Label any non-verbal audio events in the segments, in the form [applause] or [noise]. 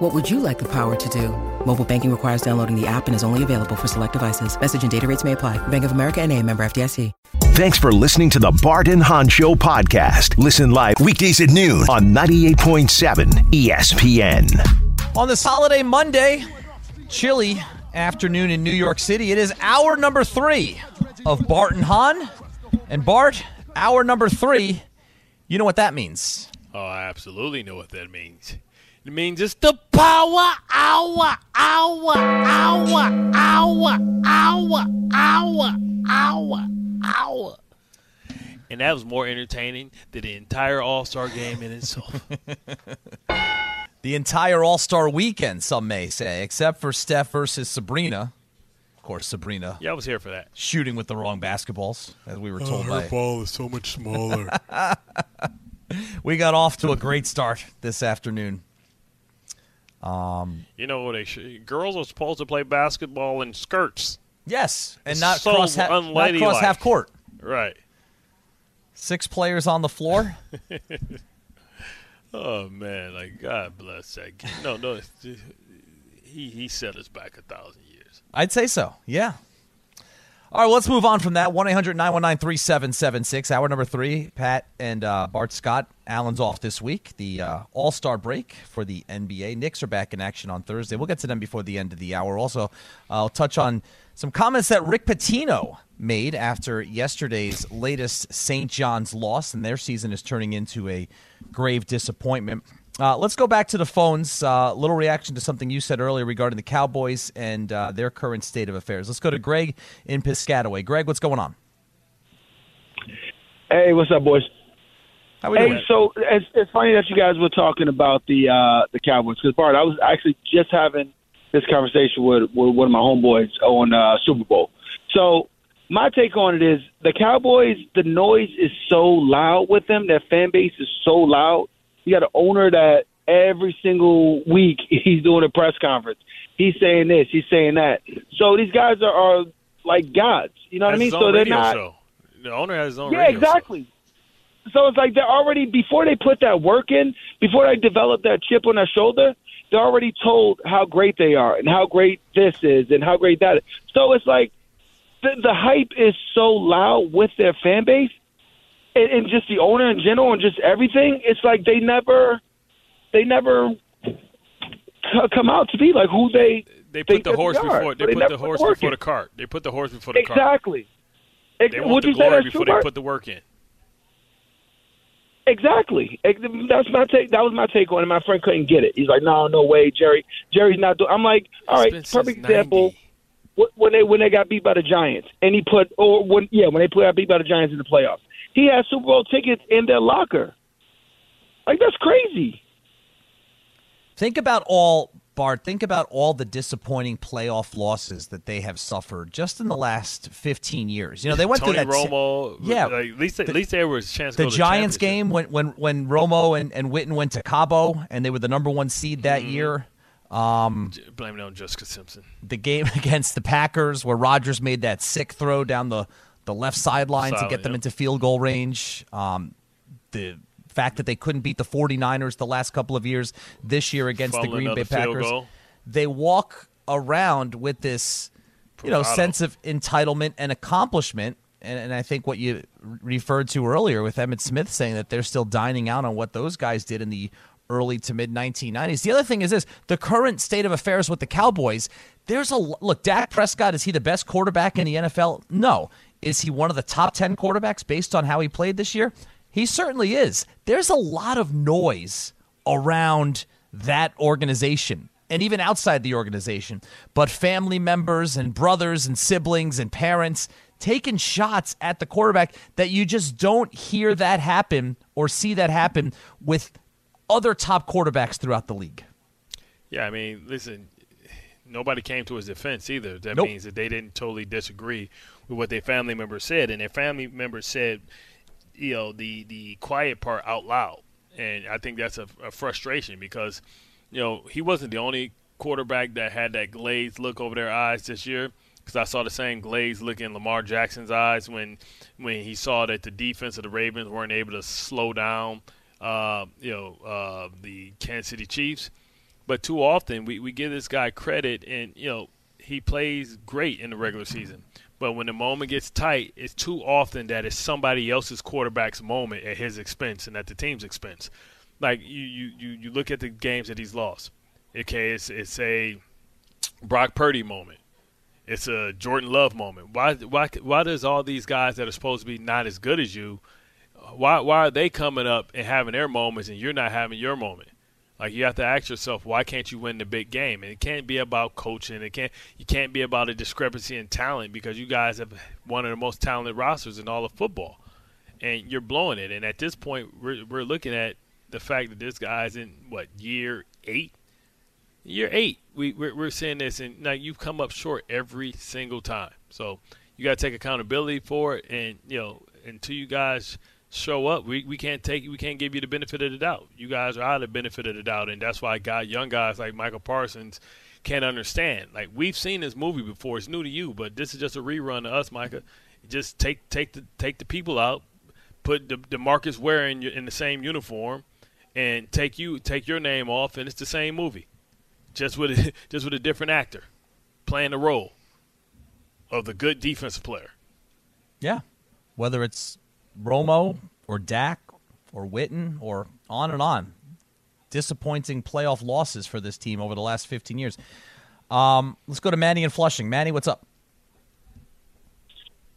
What would you like the power to do? Mobile banking requires downloading the app and is only available for select devices. Message and data rates may apply. Bank of America and a member FDIC. Thanks for listening to the Bart and Hahn Show podcast. Listen live weekdays at noon on 98.7 ESPN. On this holiday Monday, chilly afternoon in New York City, it is hour number three of Bart and Hahn. And Bart, hour number three, you know what that means. Oh, I absolutely know what that means. It means it's the power hour, hour, hour, hour, hour, hour, hour, hour. And that was more entertaining than the entire All Star game in itself. [laughs] The entire All Star weekend, some may say, except for Steph versus Sabrina. Of course, Sabrina yeah, I was here for that. shooting with the wrong basketballs, as we were told oh, by. ball is so much smaller. [laughs] We got off to a great start this afternoon. Um, you know what? They should, girls are supposed to play basketball in skirts, Yes, and not So cross, ha- not cross half court. right? Six players on the floor. [laughs] Oh man, like God bless that. Kid. No, no, [laughs] he he set us back a thousand years. I'd say so. Yeah. All right, let's move on from that. 1 800 919 3776. Hour number three. Pat and uh, Bart Scott. Alan's off this week. The uh, All Star break for the NBA. Knicks are back in action on Thursday. We'll get to them before the end of the hour. Also, I'll touch on some comments that Rick Pitino made after yesterday's latest St. John's loss, and their season is turning into a grave disappointment. Uh, let's go back to the phones. Uh, little reaction to something you said earlier regarding the Cowboys and uh, their current state of affairs. Let's go to Greg in Piscataway. Greg, what's going on? Hey, what's up, boys? How we Hey, doing? so it's, it's funny that you guys were talking about the uh, the Cowboys because Bart, I was actually just having this conversation with, with one of my homeboys on uh, Super Bowl. So my take on it is the Cowboys. The noise is so loud with them. Their fan base is so loud. You got an owner that every single week [laughs] he's doing a press conference. He's saying this. He's saying that. So these guys are, are like gods. You know what I mean? So they're not. show. The owner has his own Yeah, radio show. exactly. So it's like they're already before they put that work in, before they develop that chip on their shoulder, they're already told how great they are and how great this is and how great that is. So it's like the, the hype is so loud with their fan base and, and just the owner in general and just everything. It's like they never, they never come out to be like who they. They put the horse are, before they put the horse before in. the cart. They put the horse before the cart. Exactly. They want Would the you glory before they put the work in. Exactly. That's my take. That was my take on it. My friend couldn't get it. He's like, "No, no way, Jerry. Jerry's not doing." I'm like, "All right, perfect example." 90. When they when they got beat by the Giants, and he put or when yeah when they put got beat by the Giants in the playoffs, he had Super Bowl tickets in their locker. Like that's crazy. Think about all, Bart, think about all the disappointing playoff losses that they have suffered just in the last 15 years. You know, they went Tony through that. Romo. Yeah. like, at least The- at least there was a chance. to the go to Giants championship. game when when when Romo and, and Witten went to Cabo and they were the number one seed that Mm-hmm. year. Blame it on Jessica Simpson. The game [laughs] against the Packers where Rodgers made that sick throw down the, the left sideline to get them yep. into field goal range. Um, the fact that they couldn't beat the 49ers the last couple of years this year against the Green Bay Packers. goal. They walk around with this you know sense of entitlement and accomplishment and, and I think what you referred to earlier with Emmitt Smith saying that they're still dining out on what those guys did in the early to mid 1990s. The other thing is this the current state of affairs with the Cowboys. There's a look, Dak Prescott, is he the best quarterback in the NFL? No. Is he one of the top 10 quarterbacks based on how he played this year? He certainly is. There's a lot of noise around that organization and even outside the organization, but family members and brothers and siblings and parents taking shots at the quarterback that you just don't hear that happen or see that happen with other top quarterbacks throughout the league. Yeah, I mean, listen, nobody came to his defense either. That Nope. means that they didn't totally disagree what their family members said, and their family members said, you know, the the quiet part out loud, and I think that's a, a frustration because, you know, he wasn't the only quarterback that had that glazed look over their eyes this year. Because I saw the same glazed look in Lamar Jackson's eyes when when he saw that the defense of the Ravens weren't able to slow down, uh, you know, uh, the Kansas City Chiefs. But too often we, we give this guy credit, and you know he plays great in the regular season. But when the moment gets tight, it's too often that it's somebody else's quarterback's moment at his expense and at the team's expense. Like you, you, you, you look at the games that he's lost. Okay, it's it's a Brock Purdy moment. It's a Jordan Love moment. Why why why does all these guys that are supposed to be not as good as you, why why are they coming up and having their moments and you're not having your moment? Like you have to ask yourself, why can't you win the big game? And it can't be about coaching. It can't you can't be about a discrepancy in talent because you guys have one of the most talented rosters in all of football, and you're blowing it. And at this point, we're we're looking at the fact that this guy's in what year eight. Year eight, we we're, we're seeing this, and now you've come up short every single time. So you got to take accountability for it, and you know until you guys show up, we, we can't take we can't give you the benefit of the doubt. You guys are out of the benefit of the doubt, and that's why got young guys like Micah Parsons can't understand. Like we've seen this movie before; it's new to you, but this is just a rerun to us, Micah. Just take take the take the people out, put the, DeMarcus Ware in, in the same uniform, and take you take your name off, and it's the same movie, just with a, [laughs] just with a different actor playing the role of the good defensive player. Yeah, whether it's Romo or Dak or Witten or on and on. Disappointing playoff losses for this team over the last 15 years. Um, let's go to Manny and Flushing. Manny, what's up?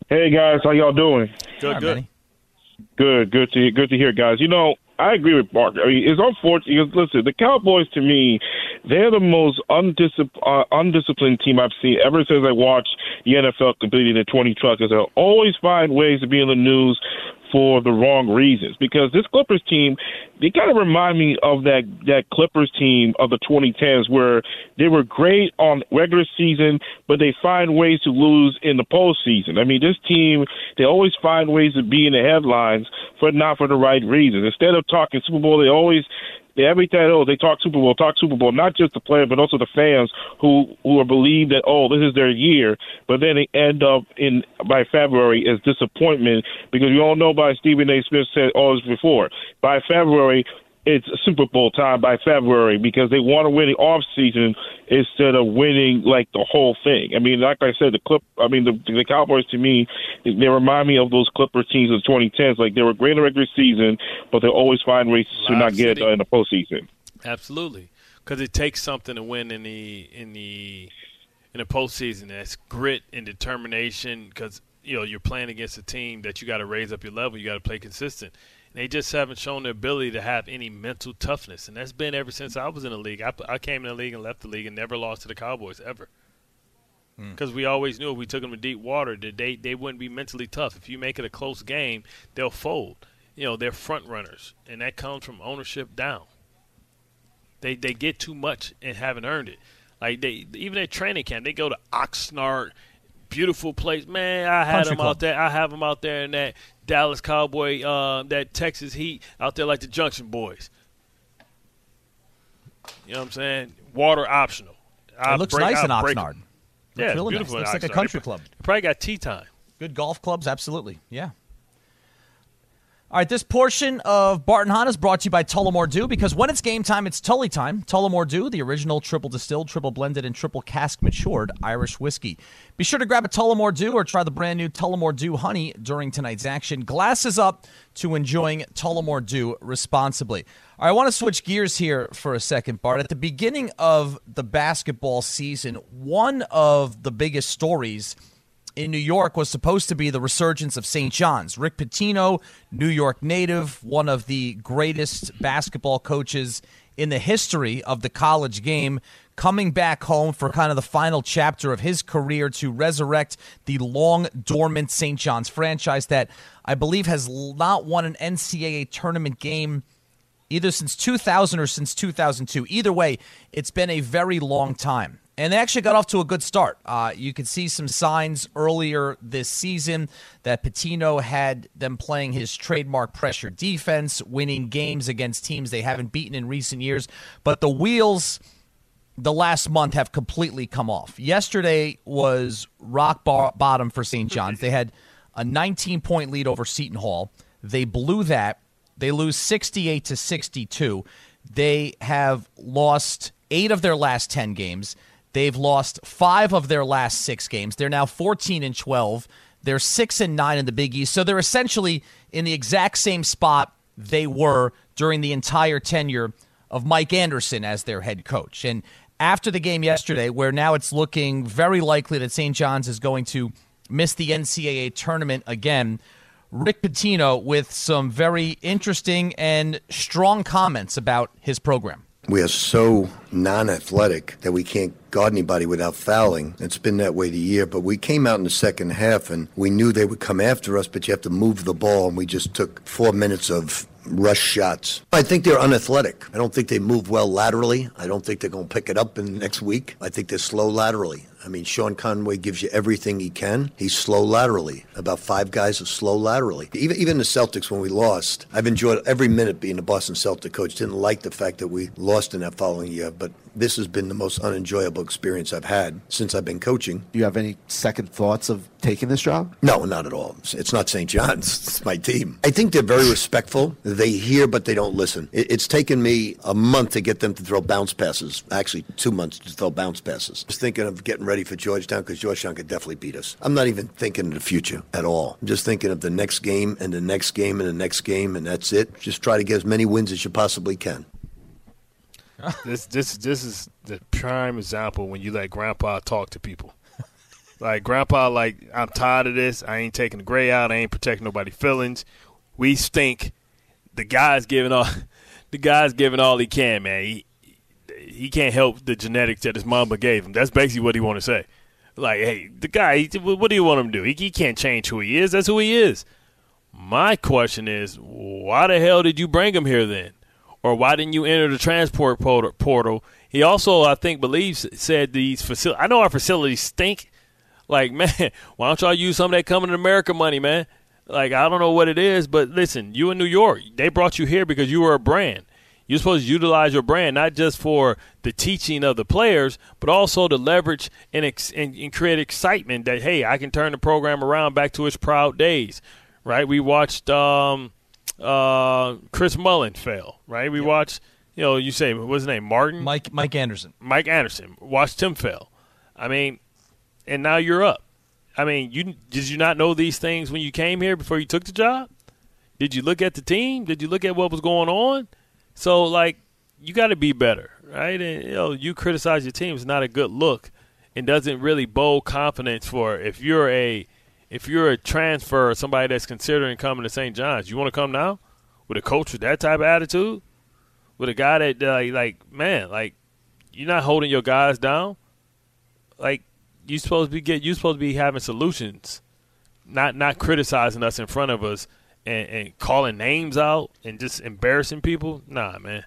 Hey guys, how y'all doing? Good, Hi, good. Manny. Good, good to good to hear, guys. You know, I agree with Mark. I mean, it's unfortunate. Listen, the Cowboys to me, they're the most undisciplined, uh, undisciplined team I've seen ever since I watched the NFL completely the 20 truckers. They'll always find ways to be in the news for the wrong reasons. Because this Clippers team, they kind of remind me of that that Clippers team of the 2010s, where they were great on regular season, but they find ways to lose in the postseason. I mean, this team, they always find ways to be in the headlines, but not for the right reasons. Instead of talking Super Bowl, they always they every time oh they talk Super Bowl, talk Super Bowl, not just the players but also the fans who who are believe that oh this is their year, but then they end up in by February as disappointment because we all know by Stephen A. Smith said all this before by February it's Super Bowl time by February because they want to win the off season instead of winning like the whole thing. I mean, like I said, the clip. I mean, the, the Cowboys to me, they remind me of those Clipper teams of the 2010s. Like they were great in the regular season, but they always find ways to not get it in the postseason. Absolutely, because it takes something to win in the in the in the postseason. That's grit and determination. Because you know you're playing against a team that you got to raise up your level. You got to play consistent. They just haven't shown the ability to have any mental toughness, and that's been ever since I was in the league. I, I came in the league and left the league and never lost to the Cowboys ever. Hmm. Because we always knew if we took them to deep water, that they, they wouldn't be mentally tough. If you make it a close game, they'll fold. You know, they're front runners, and that comes from ownership down. They they get too much and haven't earned it. Like they even at training camp, they go to Oxnard, beautiful place. Man, I had Country them club. out there. I have them out there in that Dallas Cowboy, uh, that Texas Heat out there like the Junction Boys. You know what I'm saying? Water optional. I It looks break- nice in I break- Oxnard. Yeah, really beautiful. nice. in Looks like a country club. They probably got tee time. Good golf clubs, absolutely. Yeah. All right, this portion of Bart and Hahn is brought to you by Tullamore Dew because when it's game time, it's Tully time. Tullamore Dew, the original triple distilled, triple blended, and triple cask matured Irish whiskey. Be sure to grab a Tullamore Dew or try the brand new Tullamore Dew Honey during tonight's action. Glasses up to enjoying Tullamore Dew responsibly. All right, I want to switch gears here for a second, Bart. At the beginning of the basketball season, one of the biggest stories in New York was supposed to be the resurgence of St. John's. Rick Pitino, New York native, one of the greatest basketball coaches in the history of the college game, coming back home for kind of the final chapter of his career to resurrect the long dormant St. John's franchise that I believe has not won an NCAA tournament game either since 2000 or since 2002. Either way, it's been a very long time. And they actually got off to a good start. Uh, you could see some signs earlier this season that Pitino had them playing his trademark pressure defense, winning games against teams they haven't beaten in recent years. But the wheels the last month have completely come off. Yesterday was rock bar- bottom for St. John's. They had a 19 point lead over Seton Hall. They blew that. They lose 68 to 62. They have lost eight of their last 10 games. They've lost five of their last six games. They're now 14 and 12. They're six and nine in the Big East. So they're essentially in the exact same spot they were during the entire tenure of Mike Anderson as their head coach. And after the game yesterday, where now it's looking very likely that St. John's is going to miss the NCAA tournament again, Rick Pitino with some very interesting and strong comments about his program. We are so non athletic that we can't guard anybody without fouling. It's been that way the year, but we came out in the second half and we knew they would come after us, but you have to move the ball, and we just took four minutes of rush shots. I think they're unathletic. I don't think they move well laterally. I don't think they're going to pick it up in the next week. I think they're slow laterally. I mean, Sean Conway gives you everything he can. He's slow laterally. About five guys are slow laterally. Even even the Celtics when we lost, I've enjoyed every minute being a Boston Celtic coach. Didn't like the fact that we lost in that following year, but this has been the most unenjoyable experience I've had since I've been coaching. Do you have any second thoughts of taking this job? No, not at all. It's not St. John's. [laughs] It's my team. I think they're very respectful. They hear, but they don't listen. It's taken me a month to get them to throw bounce passes. Actually, two months to throw bounce passes. I was thinking of getting ready for Georgetown because Georgetown could definitely beat us. I'm not even thinking of the future at all. I'm just thinking of the next game and the next game and the next game, and that's it. Just try to get as many wins as you possibly can. [laughs] this this this is the prime example when you let grandpa talk to people. [laughs] like grandpa, like I'm tired of this. I ain't taking the gray out. I ain't protecting nobody's feelings. We stink. The guy's giving all [laughs] the guy's giving all he can, man. He he can't help the genetics that his mama gave him. That's basically what he want to say. Like, hey, the guy, what do you want him to do? He, he can't change who he is. That's who he is. My question is, why the hell did you bring him here then? or why didn't you enter the transport portal? He also, I think, believes said these facilities. I know our facilities stink. Like, [laughs] man, why don't y'all use some of that coming to America money, man? Like, I don't know what it is, but listen, you in New York, they brought you here because you were a brand. You're supposed to utilize your brand not just for the teaching of the players, but also to leverage and, ex- and, and create excitement that hey, I can turn the program around back to its proud days. Right? We watched. Um, uh, Chris Mullin fail, right? We yep. watched, you know, you say what's his name, Martin, Mike, Mike Anderson, Mike Anderson. Watched him fail. I mean, and now you're up. I mean, you did you not know these things when you came here before you took the job? Did you look at the team? Did you look at what was going on? So, like, you got to be better, right? And you know, you criticize your team is not a good look, and doesn't really bold confidence for if you're a if you're a transfer or somebody that's considering coming to St. John's, you want to come now with a coach with that type of attitude, with a guy that like man, like you're not holding your guys down. Like you supposed to be get you supposed to be having solutions, not not criticizing us in front of us and, and calling names out and just embarrassing people. Nah, man.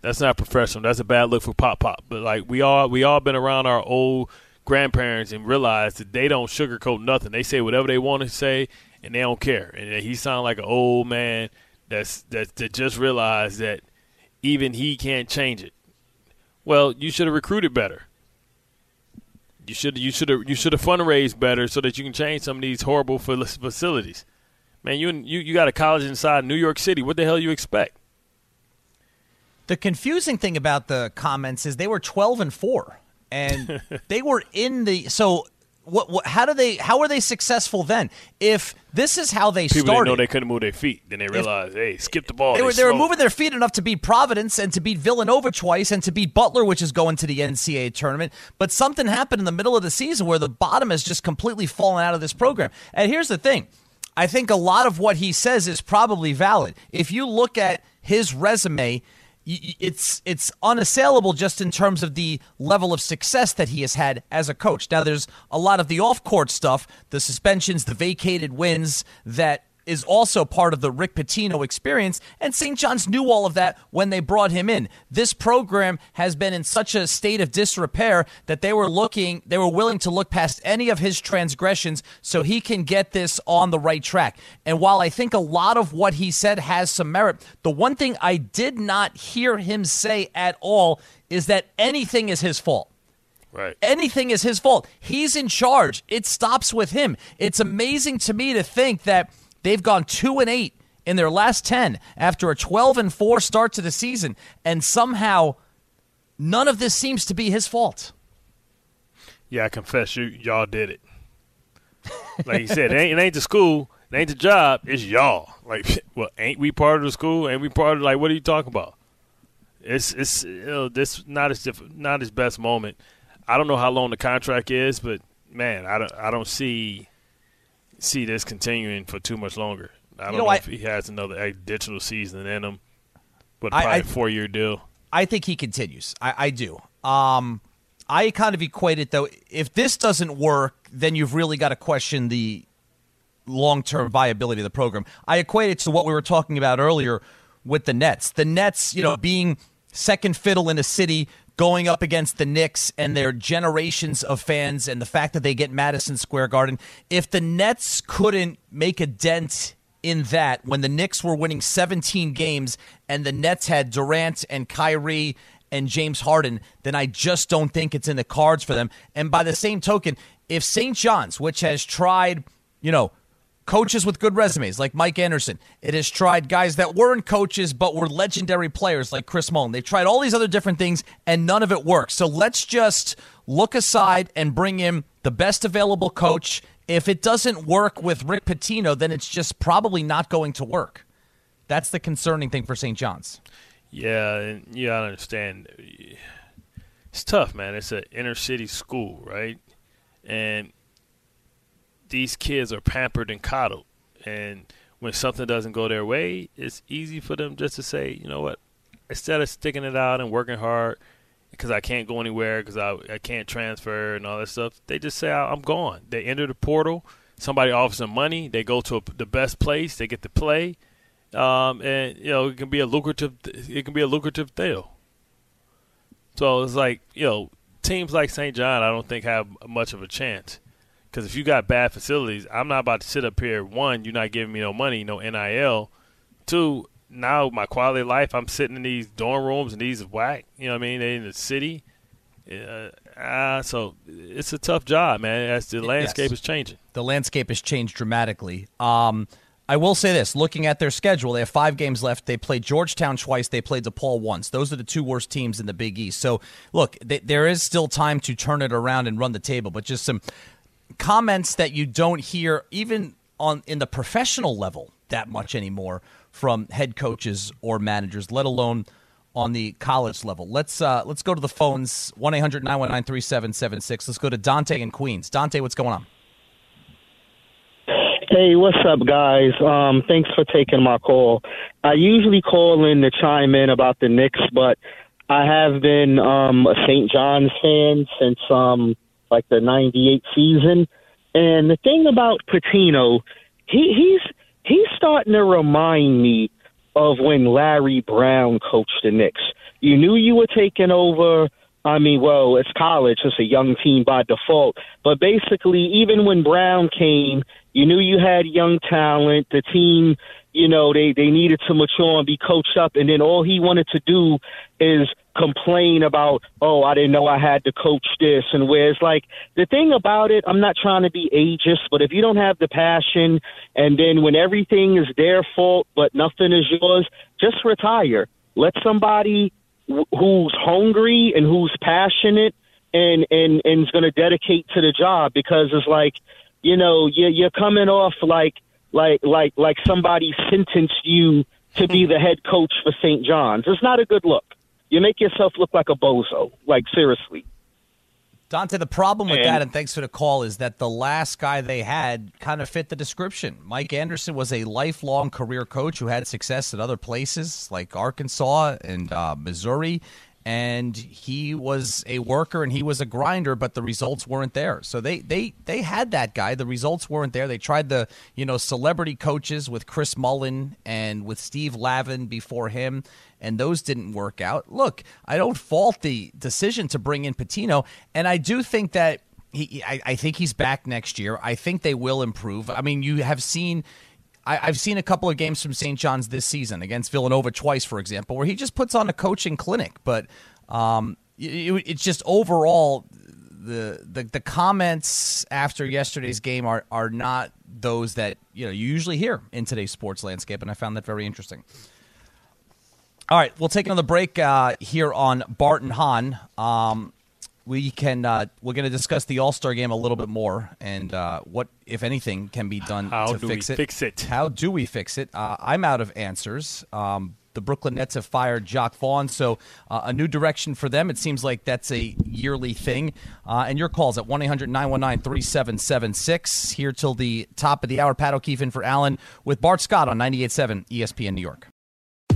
That's not professional. That's a bad look for Pop Pop. But like we all we all been around our old grandparents and realize that they don't sugarcoat nothing. They say whatever they want to say and they don't care. And he sounds like an old man that's that, that just realized that even he can't change it. Well, you should have recruited better. You should you should have you should have fundraised better so that you can change some of these horrible facilities. Man, you you you got a college inside New York City. What the hell you expect? The confusing thing about the comments is they were 12 and 4 and [laughs] they were in the so what, what, how do they how were they successful then? If this is how they People started didn't know they couldn't move their feet. Then they realized hey skip the ball. they, were, they were moving their feet enough to beat providence and to beat villanova twice and to beat butler which is going to the ncaa tournament. But something happened in the middle of the season where the bottom has just completely fallen out of this program. And here's the thing i think a lot of what he says is probably valid if you look at his resume it's it's unassailable just in terms of the level of success that he has had as a coach. Now there's a lot of the off-court stuff, the suspensions, the vacated wins that is also part of the Rick Pitino experience, and St. John's knew all of that when they brought him in. This program has been in such a state of disrepair that they were looking, they were willing to look past any of his transgressions so he can get this on the right track. And while I think a lot of what he said has some merit, the one thing I did not hear him say at all is that anything is his fault. Right. Anything is his fault. He's in charge. It stops with him. It's amazing to me to think that they've gone 2 and 8 in their last 10 after a 12 and 4 start to the season and somehow none of this seems to be his fault. Yeah, I confess you y'all did it. Like you said, it ain't, it ain't the school, it ain't the job, it's y'all. Like, [laughs] well, ain't we part of the school? Ain't we part of like what are you talking about? It's it's you know, this not his not his best moment. I don't know how long the contract is, but man, I don't I don't see see this continuing for too much longer. I don't You know, know, I- if he has another additional season in him, but probably I- a four year deal. I think he continues. I, I do. Um, I kind of equate it though. If this doesn't work, then you've really got to question the long-term viability of the program. I equate it to what we were talking about earlier with the Nets. The Nets, you know, being second fiddle in a city, going up against the Knicks and their generations of fans, and the fact that they get Madison Square Garden. If the Nets couldn't make a dent in that when the Knicks were winning 17 games and the Nets had Durant and Kyrie and James Harden, then I just don't think it's in the cards for them. And by the same token, if St. John's, which has tried, you know, coaches with good resumes like Mike Anderson, it has tried guys that weren't coaches but were legendary players like Chris Mullin. They've tried all these other different things and none of it works. So let's just look aside and bring in the best available coach. If it doesn't work with Rick Pitino, then it's just probably not going to work. That's the concerning thing for St. John's. Yeah, you gotta understand. It's tough, man. It's an inner city school, right? And these kids are pampered and coddled. And when something doesn't go their way, it's easy for them just to say, you know what? Instead of sticking it out and working hard, because I can't go anywhere, because I, I can't transfer and all that stuff, they just say, I'm gone. They enter the portal. Somebody offers them money. They go to a, the best place. They get to play um, and you know it can be a lucrative it can be a lucrative deal. So it's like you know teams like St. John I don't think have much of a chance because if you got bad facilities, I'm not about to sit up here. One, you're not giving me no money, no NIL. Two, now my quality of life, I'm sitting in these dorm rooms and these whack. You know what I mean? They in the city. Uh, uh, so it's a tough job, man. As the landscape Yes. is changing. the landscape has changed dramatically. Um, I will say this: looking at their schedule, they have five games left. They played Georgetown twice. They played DePaul once. Those are the two worst teams in the Big East. So, look, th- there is still time to turn it around and run the table. But just some comments that you don't hear even on in the professional level that much anymore from head coaches or managers, let alone on the college level. Let's uh, let's go to the phones 1-800-919-3776. Let's go to Dante in Queens. Dante, what's going on? Hey, what's up, guys? Um, thanks for taking my call. I usually call in to chime in about the Knicks, but I have been um, a St. John's fan since um, like the '98 season. And the thing about Patino, he, he's he's starting to remind me of when Larry Brown coached the Knicks. You knew you were taking over. I mean, well, it's college. It's a young team by default. But basically, even when Brown came, you knew you had young talent. The team, you know, they, they needed to mature and be coached up. And then all he wanted to do is complain about, oh, I didn't know I had to coach this. And where it's like, the thing about it, I'm not trying to be ageist, but if you don't have the passion and then when everything is their fault but nothing is yours, just retire. Let somebody wh- who's hungry and who's passionate and and and is going to dedicate to the job because it's like you know you're you're coming off like like like like somebody sentenced you to be [laughs] the head coach for St. John's. It's not a good look. You make yourself look like a bozo. Like seriously. Dante, the problem with And- that, and thanks for the call, is that the last guy they had kind of fit the description. Mike Anderson was a lifelong career coach who had success at other places like Arkansas and uh, Missouri. And he was a worker and he was a grinder, but the results weren't there. So they they they had that guy. The results weren't there. They tried the you know celebrity coaches with Chris Mullin and with Steve Lavin before him, and those didn't work out. Look, I don't fault the decision to bring in Pitino and I do think that. He, I, I think he's back next year. I think they will improve. I mean, you have seen I, have seen a couple of games from St. John's this season against Villanova twice, for example, where he just puts on a coaching clinic. But um, it, it's just overall the, the the comments after yesterday's game are are not those that you know you usually hear in today's sports landscape, and I found that very interesting. All right, we'll take another break uh, here on Bart and Hahn. Um, we can uh, we're going to discuss the All Star game a little bit more and uh, what, if anything, can be done How to do fix we it. fix it? How do we fix it? Uh, I'm out of answers. Um, the Brooklyn Nets have fired Jacque Vaughn, so uh, a new direction for them. It seems like that's a yearly thing. Uh, and your calls at 1 800 919 3776. Here till the top of the hour. Pat O'Keefe in for Alan with Bart Scott on 98.7 ESPN New York.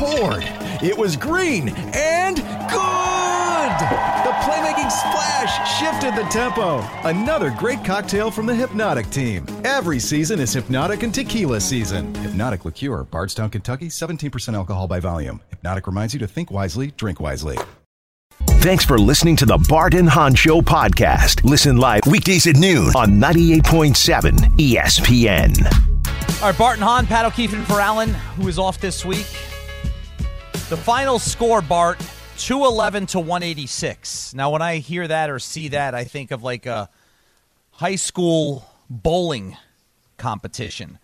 poured. It was green and good! The playmaking splash shifted the tempo. Another great cocktail from the Hypnotic team. Every season is Hypnotic and Tequila season. Hypnotic Liqueur, Bardstown, Kentucky, 17% alcohol by volume. Hypnotic reminds you to think wisely, drink wisely. Thanks for listening to the Bart and Hahn Show podcast. Listen live weekdays at noon on 98.7 ESPN. All right, Bart and Hahn, Pat O'Keefe, and for Alan, who is off this week. The final score, Bart, 211 to 186. Now, when I hear that or see that, I think of like a high school bowling competition.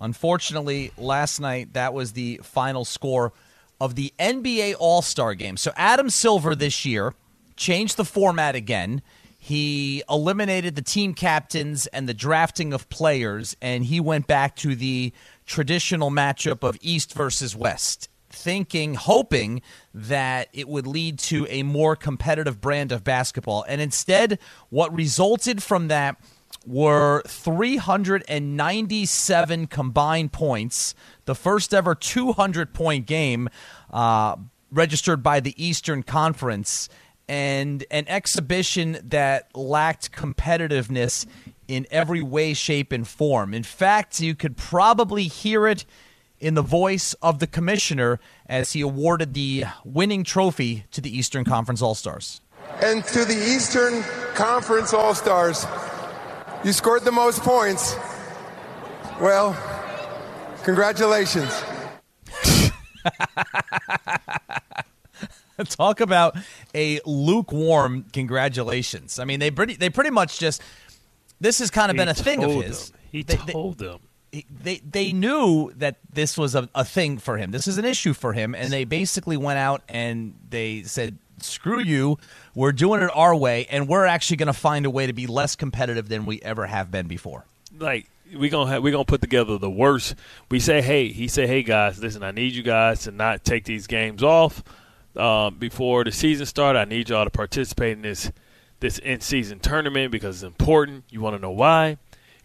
Unfortunately, last night, that was the final score of the NBA All Star game. So, Adam Silver this year changed the format again. He eliminated the team captains and the drafting of players, and he went back to the traditional matchup of East versus West thinking, hoping that it would lead to a more competitive brand of basketball. And instead, what resulted from that were 397 combined points, the first ever 200 point game uh, registered by the Eastern Conference, and an exhibition that lacked competitiveness in every way, shape, and form. In fact, you could probably hear it in the voice of the commissioner as he awarded the winning trophy to the Eastern Conference All Stars. And to the Eastern Conference All Stars, you scored the most points. Well, congratulations. [laughs] Talk about a lukewarm congratulations. I mean, they pretty they pretty much just this has kind of He been a thing of his. them. He They- told them. He- They they knew that this was a, a thing for him. This is an issue for him, and they basically went out and they said, "Screw you! We're doing it our way, and we're actually going to find a way to be less competitive than we ever have been before." like we gonna have we gonna put together the worst. We say, hey, he said, hey guys, listen, I need you guys to not take these games off uh, before the season start. I need y'all to participate in this this in season tournament because it's important. You want to know why?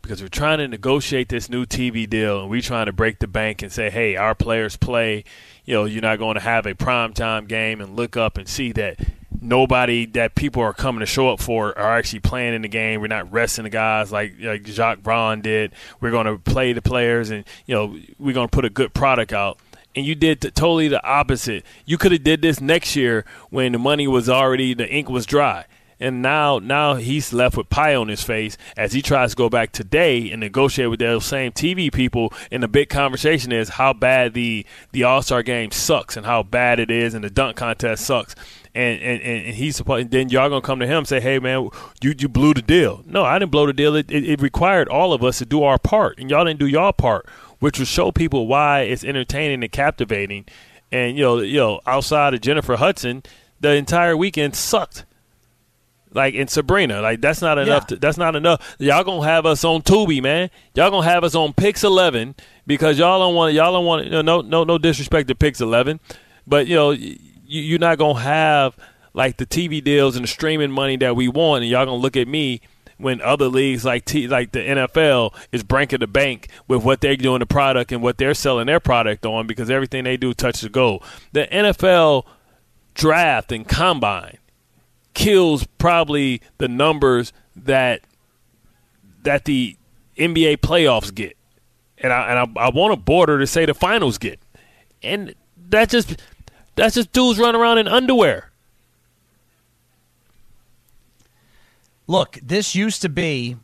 Because we're trying to negotiate this new TV deal, and we're trying to break the bank and say, hey, our players play. You know, you're not going to have a primetime game and look up and see that nobody that people are coming to show up for are actually playing in the game. We're not resting the guys like like Jacque Vaughn did. We're going to play the players, and you know we're going to put a good product out. And you did t- totally the opposite. You could have did this next year when the money was already the ink was dry. And now, now he's left with pie on his face as he tries to go back today and negotiate with those same TV people. And the big conversation is how bad the the All Star game sucks and how bad it is, and the dunk contest sucks and and, and he's supposed. Then y'all gonna come to him and say, "Hey man, you you blew the deal." No, I didn't blow the deal. It, it, it required all of us to do our part, and y'all didn't do y'all part, which will show people why it's entertaining and captivating. And you know, you know, outside of Jennifer Hudson, the entire weekend sucked. Like in Sabrina, like that's not enough. Yeah. To, that's not enough. Y'all gonna have us on Tubi, man. Y'all gonna have us on Pix Eleven because y'all don't want. Y'all don't want. You know, no, no, no disrespect to Pix Eleven, but you know, y- you're not gonna have like the TV deals and the streaming money that we want, and y'all gonna look at me when other leagues like T, like the NFL is breaking the bank with what they're doing the product and what they're selling their product on because everything they do touches the goal. The NFL draft and combine kills probably the numbers that that the NBA playoffs get, and I and I, I want a border to say the finals get, and that just that's just dudes running around in underwear. Look, this used to be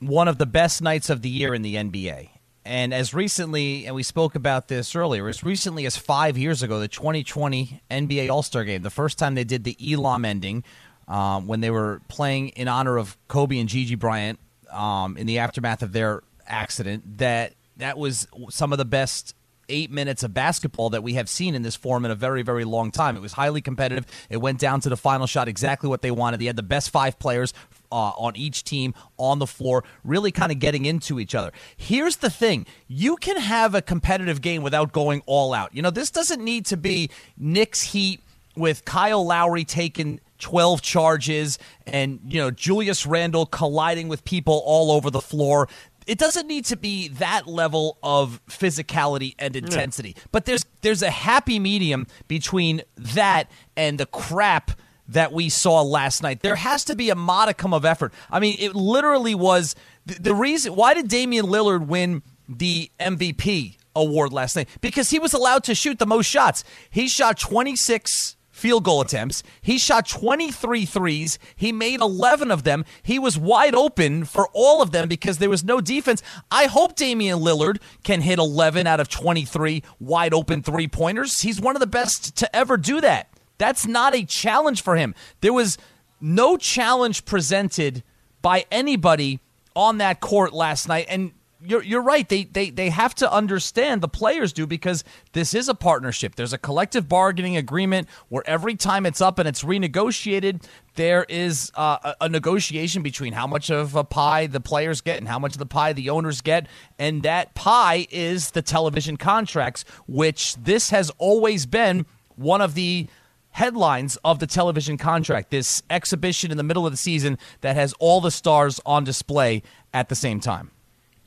one of the best nights of the year in the NBA. And as recently, and we spoke about this earlier, as recently as five years ago, the 2020 NBA All Star game, the first time they did the Elam ending, um, when they were playing in honor of Kobe and Gigi Bryant um, in the aftermath of their accident, that that was some of the best eight minutes of basketball that we have seen in this form in a very, very long time. It was highly competitive. It went down to the final shot exactly what they wanted. They had the best five players uh, on each team on the floor, really kind of getting into each other. Here's the thing you can have a competitive game without going all out. You know, this doesn't need to be Knicks Heat with Kyle Lowry taking 12 charges and, you know, Julius Randle colliding with people all over the floor. It doesn't need to be that level of physicality and intensity but there's there's a happy medium between that and the crap that we saw last night. There has to be a modicum of effort. I mean it literally was the, the reason why did Damian Lillard win the MVP award last night? Because he was allowed to shoot the most shots. He shot 26 field goal attempts. He shot 23 threes. He made 11 of them. He was wide open for all of them because there was no defense. I hope Damian Lillard can hit 11 out of 23 wide open three pointers. He's one of the best to ever do that. That's not a challenge for him. There was no challenge presented by anybody on that court last night. And you're you're right. They they they have to understand the players do because this is a partnership. There's a collective bargaining agreement where every time it's up and it's renegotiated, there is uh, a, a negotiation between how much of a pie the players get and how much of the pie the owners get, and that pie is the television contracts, which this has always been one of the headlines of the television contract. This exhibition in the middle of the season that has all the stars on display at the same time.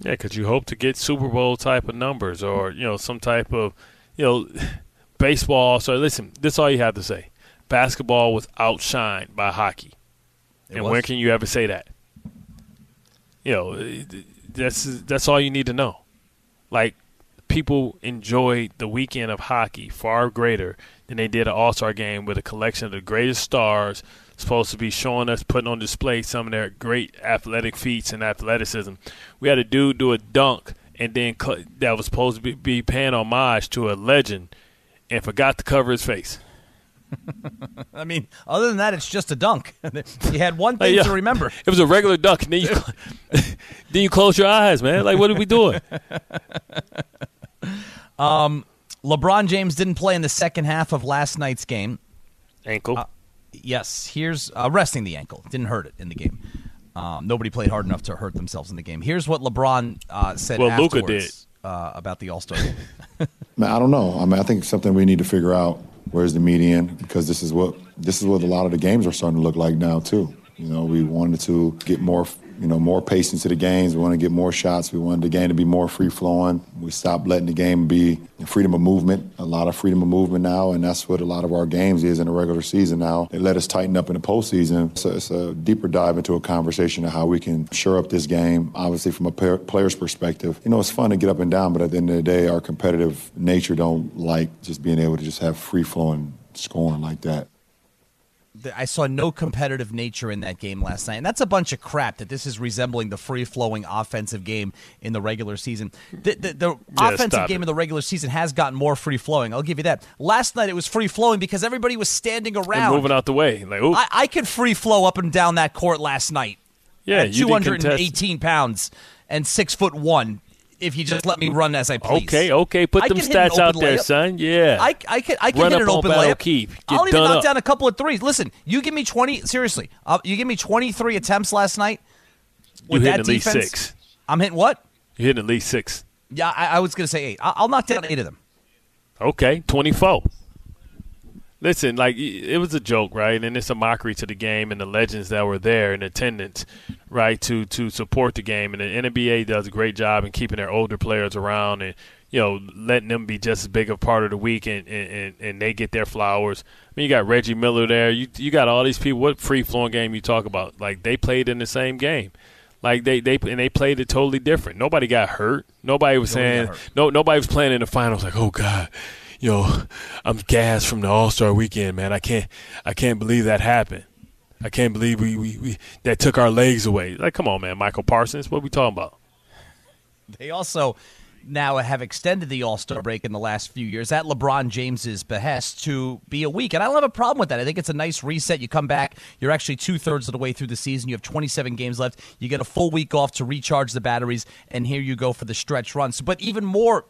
Yeah, because you hope to get Super Bowl type of numbers or you know some type of you know baseball. So listen, this is all you have to say. Basketball was outshined by hockey, It and was. when can you ever say that? You know, eh, that's that's all you need to know. Like people enjoyed the weekend of hockey far greater than they did an All Star game with a collection of the greatest stars supposed to be showing us, putting on display some of their great athletic feats and athleticism. We had a dude do a dunk and then cu- that was supposed to be, be paying homage to a legend and forgot to cover his face. [laughs] I mean, other than that, it's just a dunk. [laughs] you had one thing yeah. to remember. [laughs] It was a regular dunk. Then you, then you close your eyes, man. Like, what are we doing? Um, LeBron James didn't play in the second half of last night's game. Ankle. Uh, yes, here's uh, resting the ankle. Didn't hurt it in the game. Um, nobody played hard enough to hurt themselves in the game. Here's what LeBron uh, said. Well, Luka afterwards, Uh, about the All Star game. [laughs] Man, I don't know. I mean, I think it's something we need to figure out. Where's the median? Because this is what this is what a lot of the games are starting to look like now too. You know, we wanted to get more, you know, more pace into the games. We want to get more shots. We wanted the game to be more free flowing. We stopped letting the game be freedom of movement. A lot of freedom of movement now, and that's what a lot of our games is in the regular season now. They let us tighten up in the postseason. So it's a deeper dive into a conversation of how we can shore up this game. Obviously, from a player's perspective, you know, it's fun to get up and down, but at the end of the day, our competitive nature don't like just being able to just have free flowing scoring like that. I saw no competitive nature in that game last night, and that's a bunch of crap. That this is resembling the free-flowing offensive game in the regular season. The, the, the Yeah, offensive game it. in the regular season has gotten more free-flowing. I'll give you that. Last night it was free-flowing because everybody was standing And around. moving out the way. Like. I, I could free flow up and down that court last night. Yeah, at you didn't 218 pounds and six foot one. If you just let me run as I please. Okay, okay. Put I them hit stats out open there, son. Yeah. I, I can I can Run hit an open layup. Keep. Get I'll even knock up. down a couple of threes. Listen, you give me twenty. Seriously, uh, you give me twenty three attempts last night. You With hitting that at least six. I'm hitting what? You're hitting at least six. Yeah, I, I was going to say eight. I'll, I'll knock down eight of them. Okay, 24. Listen, like it was a joke, right? And it's a mockery to the game and the legends that were there in attendance, right? To to support the game, and the NBA does a great job in keeping their older players around and you know letting them be just as big a part of the week, and and, and, they get their flowers. I mean, you got Reggie Miller there. You you got all these people. What free flowing game you talk about? Like they played in the same game. Like they, they and they played it totally different. Nobody got hurt. Nobody was Nobody saying no. Nobody was playing in the finals. Like oh god, yo, I'm gassed from the All Star weekend, man. I can't I can't believe that happened. I can't believe we, we, we that took our legs away. Like come on, man, Micah Parsons. What we talking about? They also now have extended the All Star break in the last few years at LeBron James's behest to be a week. And I don't have a problem with that. I think it's a nice reset. You come back, you're actually two thirds of the way through the season. You have 27 games left. You get a full week off to recharge the batteries, and here you go for the stretch runs. But even more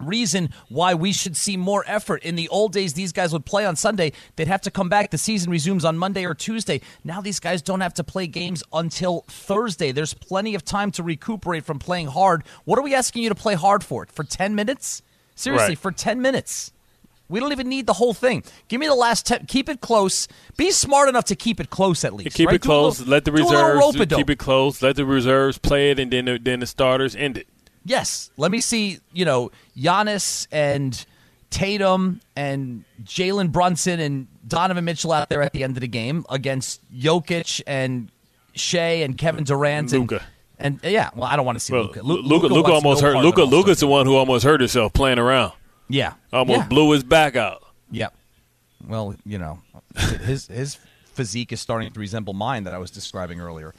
reason why we should see more effort. In the old days, these guys would play on Sunday. They'd have to come back. The season resumes on Monday or Tuesday. Now these guys don't have to play games until Thursday. There's plenty of time to recuperate from playing hard. What are we asking you to play hard for? For 10 minutes? Seriously, Right. for 10 minutes. We don't even need the whole thing. Give me the last 10. Keep it close. Be smart enough to keep it close at least. keep right? it Do a little- close. let the do a little reserves keep it close. Let the reserves play it, and then the, then the starters end it. Yes. Let me see, you know, Giannis and Tatum and Jalen Brunson and Donovan Mitchell out there at the end of the game against Jokic and Shai and Kevin Durant and Luka. And yeah, well, I don't want to see Well, Luka. Luca, Luka, almost hurt. Luka, Luka's the one who almost hurt himself playing around. Yeah. Almost Yeah. blew his back out. Yep. Well, you know, his his physique is starting to resemble mine that I was describing earlier.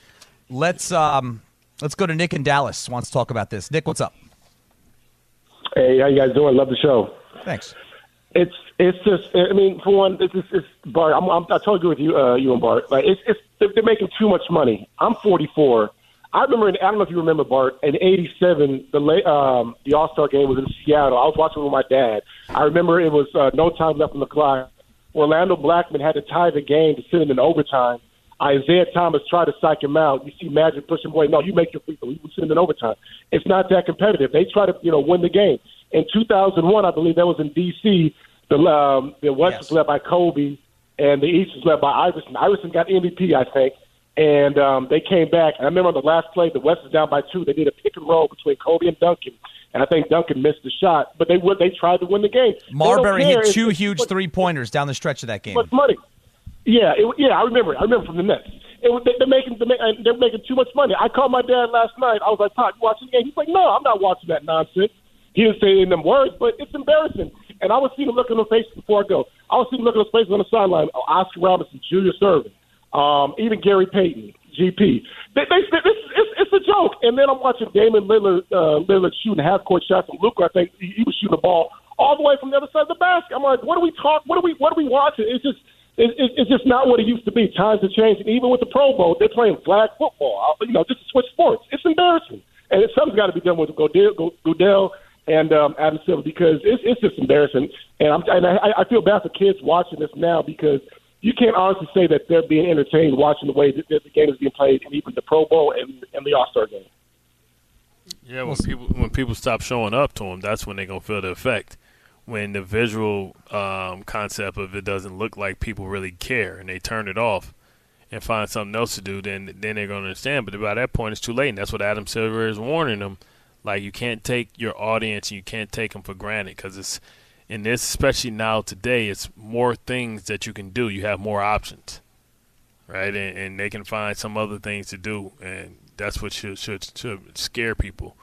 Let's um let's go to Nick in Dallas. Wants to talk about this. Nick, what's up? Hey, how you guys doing? Love the show. Thanks. It's it's just I mean for one it's it's, it's Bart I'm, I'm I totally agree with you uh, you and Bart like it's it's they're, they're making too much money. I'm 44. I remember in, I don't know if you remember Bart in '87 the la- um the All Star game was in Seattle. I was watching with my dad. I remember it was uh, no time left on the clock. Rolando Blackman had to tie the game to send him in overtime. Isiah Thomas tried to psych him out. You see Magic push him away. No, you make your free throw. You send in overtime. It's not that competitive. They try to you know win the game. In 2001, I believe that was in D.C. The um, the West was led by Kobe, and the East was led by Iverson. Iverson got MVP, I think, and um, they came back. And I remember on the last play, the West was down by two. They did a pick and roll between Kobe and Duncan, and I think Duncan missed the shot, but they would they tried to win the game. Marbury hit two if- huge three pointers down the stretch of that game. much money. Yeah, it, yeah, I remember. it. I remember from the Nets. It, they, they're making they're, making too much money. I called my dad last night. I was like, "Pop, you watching the game?" He's like, "No, I'm not watching that nonsense." He didn't say it in them words, but it's embarrassing. And I was seeing him look on his face before I go. I was seeing him look on his face on the sideline. Oh, Oscar Robertson, Julius Erving, um, even Gary Payton, GP. They, they, they, this, it's, it's a joke. And then I'm watching Damian Lillard, uh, Lillard shooting half court shots from Luka. I think he, he was shooting the ball all the way from the other side of the basket. I'm like, what are we talk? What are we? What are we watching? It's just. It, it, it's just not what it used to be. Times have changed, and even with the Pro Bowl, they're playing flag football. You know, just to switch sports. It's embarrassing, and it's, something's got to be done with Goodell, Goodell and um, Adam Silver because it's, it's just embarrassing. And I'm and I, I feel bad for kids watching this now because you can't honestly say that they're being entertained watching the way that the game is being played, and even the Pro Bowl and, and the All Star game. Yeah, when people when people stop showing up to them, that's when they're gonna feel the effect. When the visual um, concept of it doesn't look like people really care, and they turn it off and find something else to do, then then they're gonna understand. But by that point, it's too late, and that's what Adam Silver is warning them. Like you can't take your audience, and you can't take them for granted because it's in this, especially now today, it's more things that you can do. You have more options, right? And, and they can find some other things to do, and that's what should should, should scare people.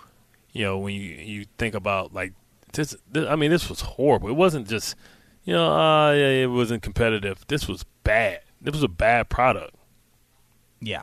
You know, when you you think about like this, this I mean, this was horrible. It wasn't just you know, uh, it wasn't competitive. This was bad. This was a bad product. Yeah.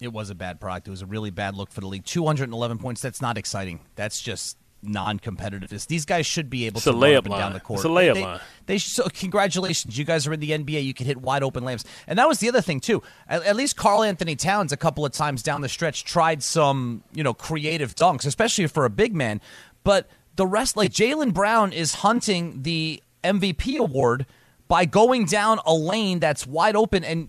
It was a bad product. It was a really bad look for the league. 211 points. That's not exciting. That's just non-competitiveness. These guys should be able it's to lay up and line. down the court. It's a layup they, line. They so congratulations, you guys are in the NBA. You can hit wide open layups, and that was the other thing too. At, at least Karl-Anthony Towns a couple of times down the stretch tried some you know creative dunks, especially for a big man. But the rest, like Jaylen Brown, is hunting the MVP award by going down a lane that's wide open and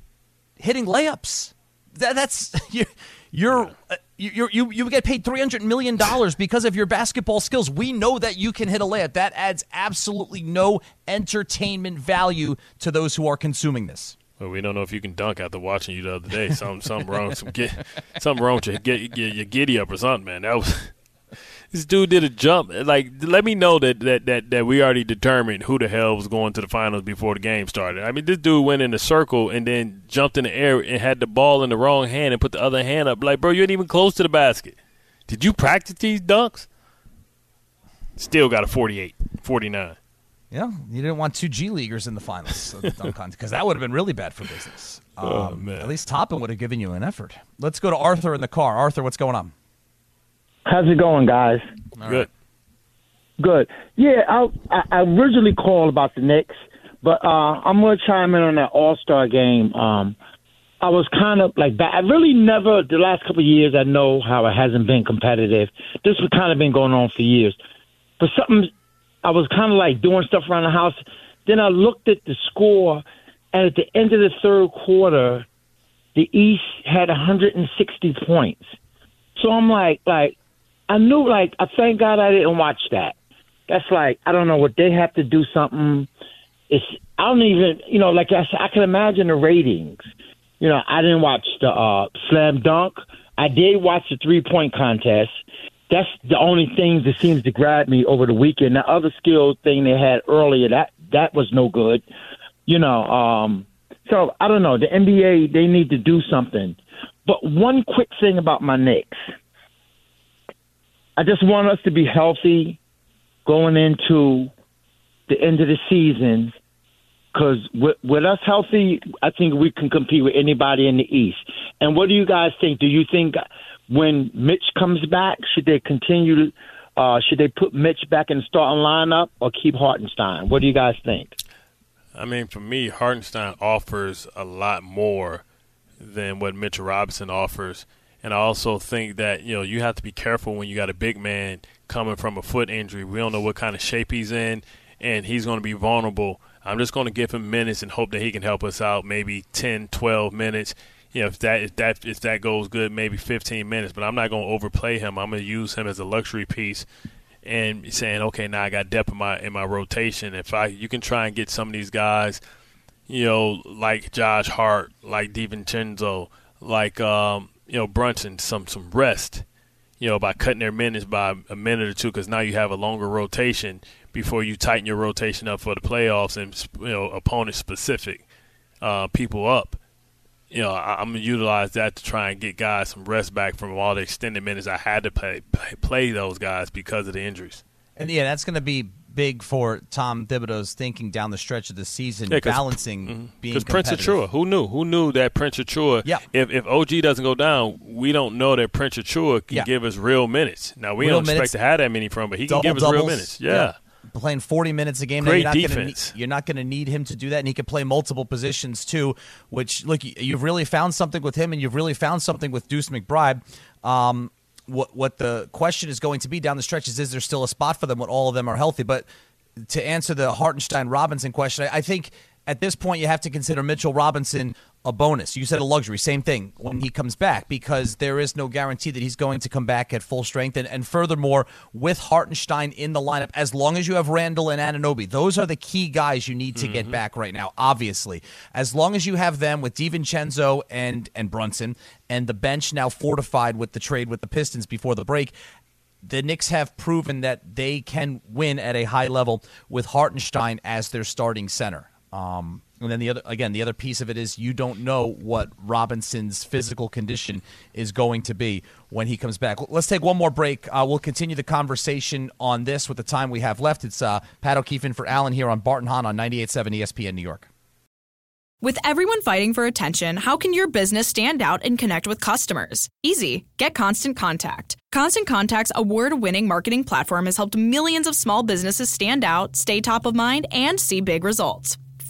hitting layups. That, that's [laughs] you. You're uh, you you you get paid three hundred million dollars because of your basketball skills. We know that you can hit a layup. That adds absolutely no entertainment value to those who are consuming this. Well, we don't know if you can dunk after watching you the other day. Some some wrong, some get something wrong with your get your, your giddy up or something, man. That was this dude did a jump. Like, let me know that, that that that we already determined who the hell was going to the finals before the game started. I mean, this dude went in a circle and then jumped in the air and had the ball in the wrong hand and put the other hand up. Like, bro, you ain't even close to the basket. Did you practice these dunks? Still got a 48, 49. Yeah, you didn't want two G leaguers in the finals of the dunk contest because that would have been really bad for business. Um, Oh, man. At least Toppin would have given you an effort. Let's go to Arthur in the car. Arthur, what's going on? How's it going, guys? Good. Good. Yeah, I, I originally called about the Knicks, but uh, I'm gonna chime in on that All Star game. Um, I was kind of like I really never the last couple of years. I know how it hasn't been competitive. This has kind of been going on for years. But something, I was kind of like doing stuff around the house. Then I looked at the score, and at the end of the third quarter, the East had 160 points. So I'm like, like, I knew, like, I thank God I didn't watch that. That's like, I don't know what they have to do something. It's, I don't even, you know, like I I can imagine the ratings. You know, I didn't watch the uh, slam dunk. I did watch the three point contest. That's the only thing that seems to grab me over the weekend. The other skill thing they had earlier, that that was no good. You know, um, so I don't know. The NBA they need to do something. But one quick thing about my Knicks. I just want us to be healthy going into the end of the season because with, with us healthy, I think we can compete with anybody in the East. And what do you guys think? Do you think when Mitch comes back, should they continue uh, should they put Mitch back in the starting lineup or keep Hartenstein? What do you guys think? I mean, for me, Hartenstein offers a lot more than what Mitchell Robinson offers. And I also think that, you know, you have to be careful when you got a big man coming from a foot injury. We don't know what kind of shape he's in, and he's going to be vulnerable. I'm just going to give him minutes and hope that he can help us out, maybe 10, 12 minutes. You know, if that if that if that goes good, maybe 15 minutes. But I'm not going to overplay him. I'm going to use him as a luxury piece, and saying, okay, now I got depth in my in my rotation. If I you can try and get some of these guys, you know, like Josh Hart, like DiVincenzo, like um, you know Brunson, some some rest. You know, by cutting their minutes by a minute or two, because now you have a longer rotation before you tighten your rotation up for the playoffs and you know opponent specific uh, people up. You know, I, I'm gonna utilize that to try and get guys some rest back from all the extended minutes I had to play play, play those guys because of the injuries. And yeah, that's to be big for Tom Thibodeau's thinking down the stretch of the season, Yeah, balancing mhm. being Because Prince. Achiuwa, who knew? Who knew that Prince Achiuwa? Yeah. If if OG doesn't go down, we don't know that Prince Achiuwa can Yeah. give us real minutes. Now we Real don't expect to have that many from, but he can give us real minutes. Yeah. playing 40 minutes a game. Great now, you're not defense. Gonna, you're not going to need him to do that, and he can play multiple positions too. Which look, you- you've really found something with him, and you've really found something with Deuce McBride. Um, what what the question is going to be down the stretch is: is there still a spot for them when all of them are healthy? But to answer the Hartenstein Robinson question, I, I think at this point you have to consider Mitchell Robinson a bonus. You said a luxury, same thing when he comes back because there is no guarantee that he's going to come back at full strength. And, and furthermore, with Hartenstein in the lineup, as long as you have Randle and Anunoby, those are the key guys you need to get mm-hmm. back right now. Obviously, as long as you have them with DiVincenzo and and Brunson, and the bench now fortified with the trade with the Pistons before the break the Knicks have proven that they can win at a high level with Hartenstein as their starting center. Um, and then the other, again, the other piece of it is you don't know what Robinson's physical condition is going to be when he comes back. Let's take one more break. Uh, we'll continue the conversation on this with the time we have left. It's uh, Pat O'Keefe in for Alan here on Bart and Hahn on 98.7 ESPN New York. With everyone fighting for attention, how can your business stand out and connect with customers? Easy. Get Constant Contact. Constant Contact's award winning marketing platform has helped millions of small businesses stand out, stay top of mind, and see big results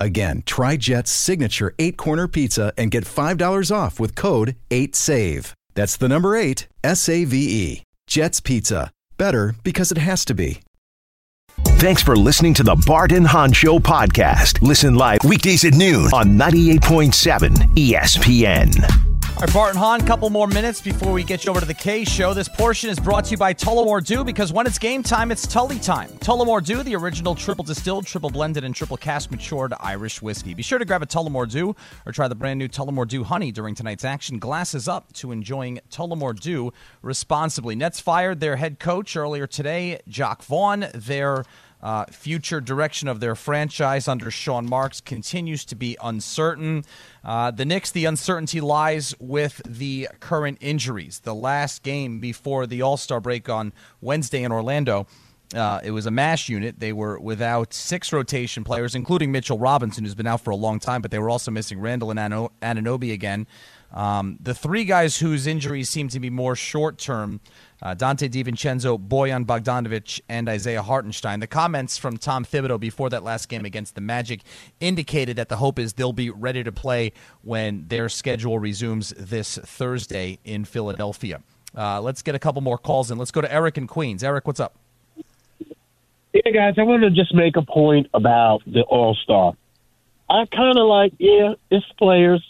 Again, try Jet's signature eight corner pizza and get $5 off with code 8SAVE. That's the number eight, S A V E. Jet's Pizza. Better because it has to be. Thanks for listening to the Bart and Hahn Show podcast. Listen live weekdays at noon on 98.7 ESPN. All right, Bart and Hahn, couple more minutes before we get you over to the K Show. This portion is brought to you by Tullamore Dew because when it's game time, it's Tully time. Tullamore Dew, the original triple distilled, triple blended, and triple cast matured Irish whiskey. Be sure to grab a Tullamore Dew or try the brand new Tullamore Dew Honey during tonight's action. Glasses up to enjoying Tullamore Dew responsibly. Nets fired their head coach earlier today, Jacque Vaughn. Their uh, future direction of their franchise under Sean Marks continues to be uncertain. Uh, the Knicks, the uncertainty lies with the current injuries. The last game before the All Star break on Wednesday in Orlando. Uh, it was a mash unit. They were without six rotation players, including Mitchell Robinson, who's been out for a long time, but they were also missing Randle and Ano- Anunoby again. Um, the three guys whose injuries seem to be more short term uh, Donte DiVincenzo, Bojan Bogdanovic, and Isaiah Hartenstein. The comments from Tom Thibodeau before that last game against the Magic indicated that the hope is they'll be ready to play when their schedule resumes this Thursday in Philadelphia. Uh, let's get a couple more calls in. Let's go to Eric in Queens. Eric, what's up? Yeah, guys, I want to just make a point about the All Star. I kind of like, yeah, it's players,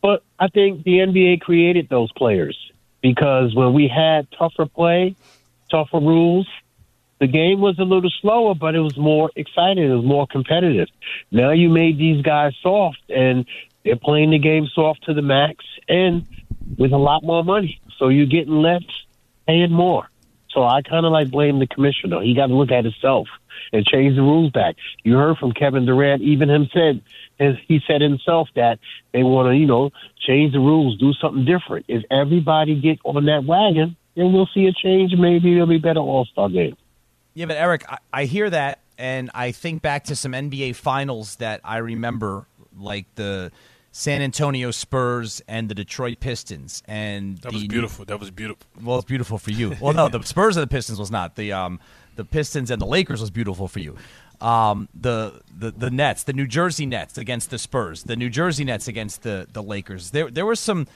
but I think the NBA created those players because when we had tougher play, tougher rules, the game was a little slower, but it was more exciting. It was more competitive. Now you made these guys soft, and they're playing the game soft to the max and with a lot more money. So you're getting less paying more. So I kind of like blame the commissioner. He got to look at himself and change the rules back. You heard from Kevin Durant, even him said, as he said himself that they want to, you know, change the rules, do something different. If everybody get on that wagon, then we'll see a change. Maybe it'll be better All Star game. Yeah, but Eric, I, I hear that, and I think back to some NBA finals that I remember, like the San Antonio Spurs and the Detroit Pistons, and That the, was beautiful. That was beautiful. Well, it's beautiful for you. Well, no, the [laughs] Spurs and the Pistons was not. The um, the Pistons and the Lakers was beautiful for you. Um, the the the Nets, the New Jersey Nets against the Spurs, the New Jersey Nets against the the Lakers. There there were some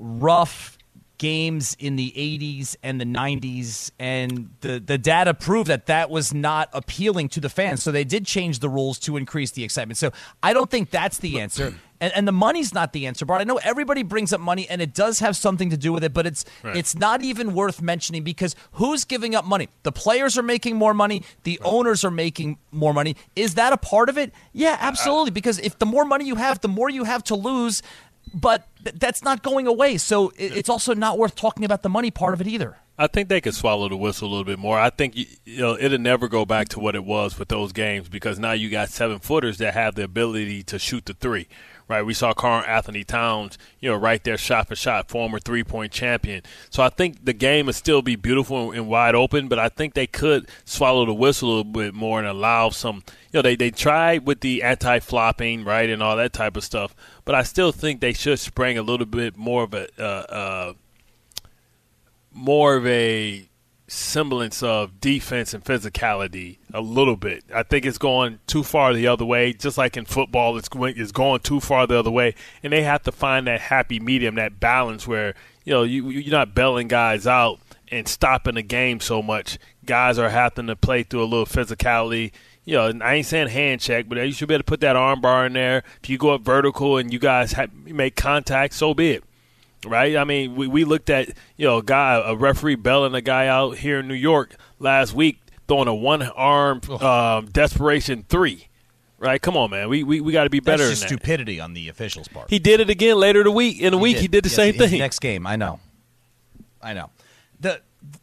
rough games in the 80s and the 90s and the the data proved that that was not appealing to the fans. So they did change the rules to increase the excitement. So i don't think that's the answer. [clears throat] And, and the money's not the answer bart. I know everybody brings up money and it does have something to do with it but it's Right. it's not even worth mentioning because who's giving up money? The players are making more money. The owners are making more money. Is that a part of it? Yeah absolutely. Because if the more money you have the more you have to lose but th- that's not going away. So it, it's also not worth talking about the money part of it either. I think they could swallow the whistle a little bit more. I think you, know it'll never go back to what it was with those games because now you got seven footers that have the ability to shoot the three. Right, we saw Karl-Anthony Towns, you know, right there, shot for shot, former three-point champion. So I think the game would still be beautiful and, wide open, but I think they could swallow the whistle a little bit more and allow some. You know, they they tried with the anti-flopping, right, and all that type of stuff, but I still think they should spring a little bit more of a uh, uh, more of a semblance of defense and physicality a little bit. I think it's going too far the other way, just like in football, it's going, it's going too far the other way, and they have to find that happy medium, that balance where you know you you're not bailing guys out and stopping the game so much. Guys are having to play through a little physicality. You know, I ain't saying hand check, but you should be able to put that arm bar in there. If you go up vertical and you guys have, make contact, so be it right? I mean, we, we looked at you know a guy, a referee bailing a guy out here in New York last week, throwing a one arm um, desperation three. Right? Come on, man. We we, we got to be better That's just than that. stupidity on the officials' part. He did it again later the week. In the week, he did the Yes, same thing. Next game, I know. I know. The,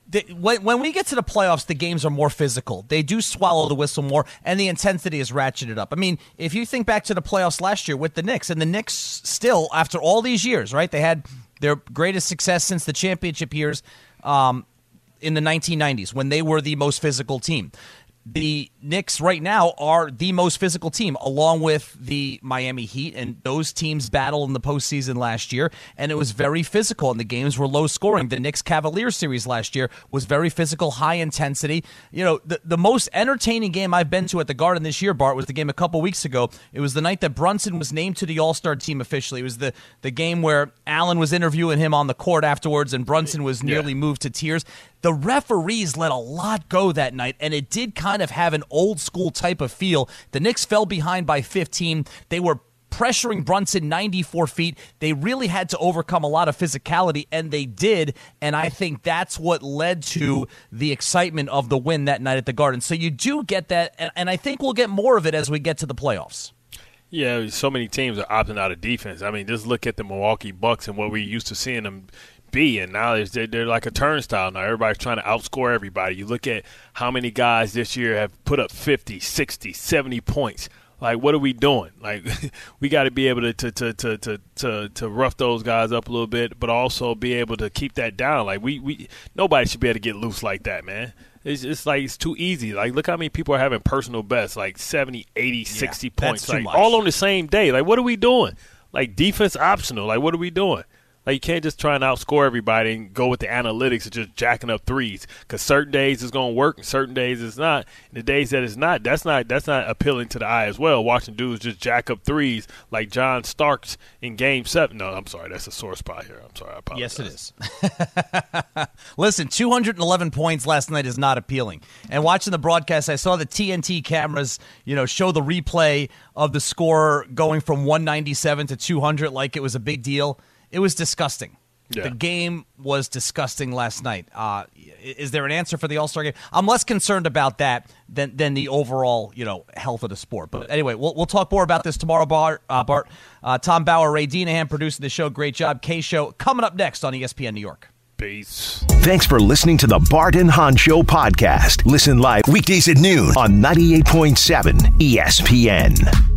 the when, when we get to the playoffs, the games are more physical. They do swallow the whistle more, and the intensity is ratcheted up. I mean, if you think back to the playoffs last year with the Knicks, and the Knicks still, after all these years, right? They had their greatest success since the championship years um, in the 1990s when they were the most physical team. The Knicks right now are the most physical team, along with the Miami Heat, and those teams battled in the postseason last year, and it was very physical, and the games were low scoring. The Knicks Cavaliers series last year was very physical, high intensity. You know, the, the most entertaining game I've been to at the Garden this year, Bart, was the game a couple weeks ago. It was the night that Brunson was named to the All Star team officially. It was the, the game where Alan was interviewing him on the court afterwards, and Brunson was nearly moved to tears. The referees let a lot go that night, and it did kind of have an old school type of feel. The Knicks fell behind by 15. They were pressuring Brunson 94 feet. They really had to overcome a lot of physicality, and they did. And I think that's what led to the excitement of the win that night at the Garden. So you do get that, and, and I think we'll get more of it as we get to the playoffs. Yeah, so many teams are opting out of defense. I mean, just look at the Milwaukee Bucks and what we used to seeing them be, and now they're, they're like a turnstile. Now everybody's trying to outscore everybody. You look at how many guys this year have put up 50, 60, 70 points. Like, what are we doing? Like, [laughs] we got to be able to to, to, to, to to to rough those guys up a little bit, but also be able to keep that down. Like, we, we nobody should be able to get loose like that, man. It's it's like it's too easy. Like, look how many people are having personal bests, like 70, 80, 60 that's points, too like all on the same day. Like, what are we doing? Like, defense optional. Like, what are we doing? Like, you can't just try and outscore everybody and go with the analytics of just jacking up threes. Because certain days it's going to work and certain days it's not. And the days that it's not, that's not that's not appealing to the eye as well. Watching dudes just jack up threes like John Starks in Game Seven. No, I'm sorry, that's a sore spot here. I'm sorry, I apologize. Yes, it is. [laughs] Listen, 211 points last night is not appealing. And watching the broadcast, I saw the TNT cameras, you know, show the replay of the score going from 197 to 200 like it was a big deal. It was disgusting. Yeah. The game was disgusting last night. Uh, is there an answer for the All Star game? I'm less concerned about that than than the overall, you know, health of the sport. But anyway, we'll we'll talk more about this tomorrow, Bart. Uh, Bart, uh, Tom Bauer, Ray Dinahan producing the show. Great job. K Show coming up next on ESPN New York. Peace. Thanks for listening to the Bart and Hahn Show podcast. Listen live weekdays at noon on 98.7 ESPN.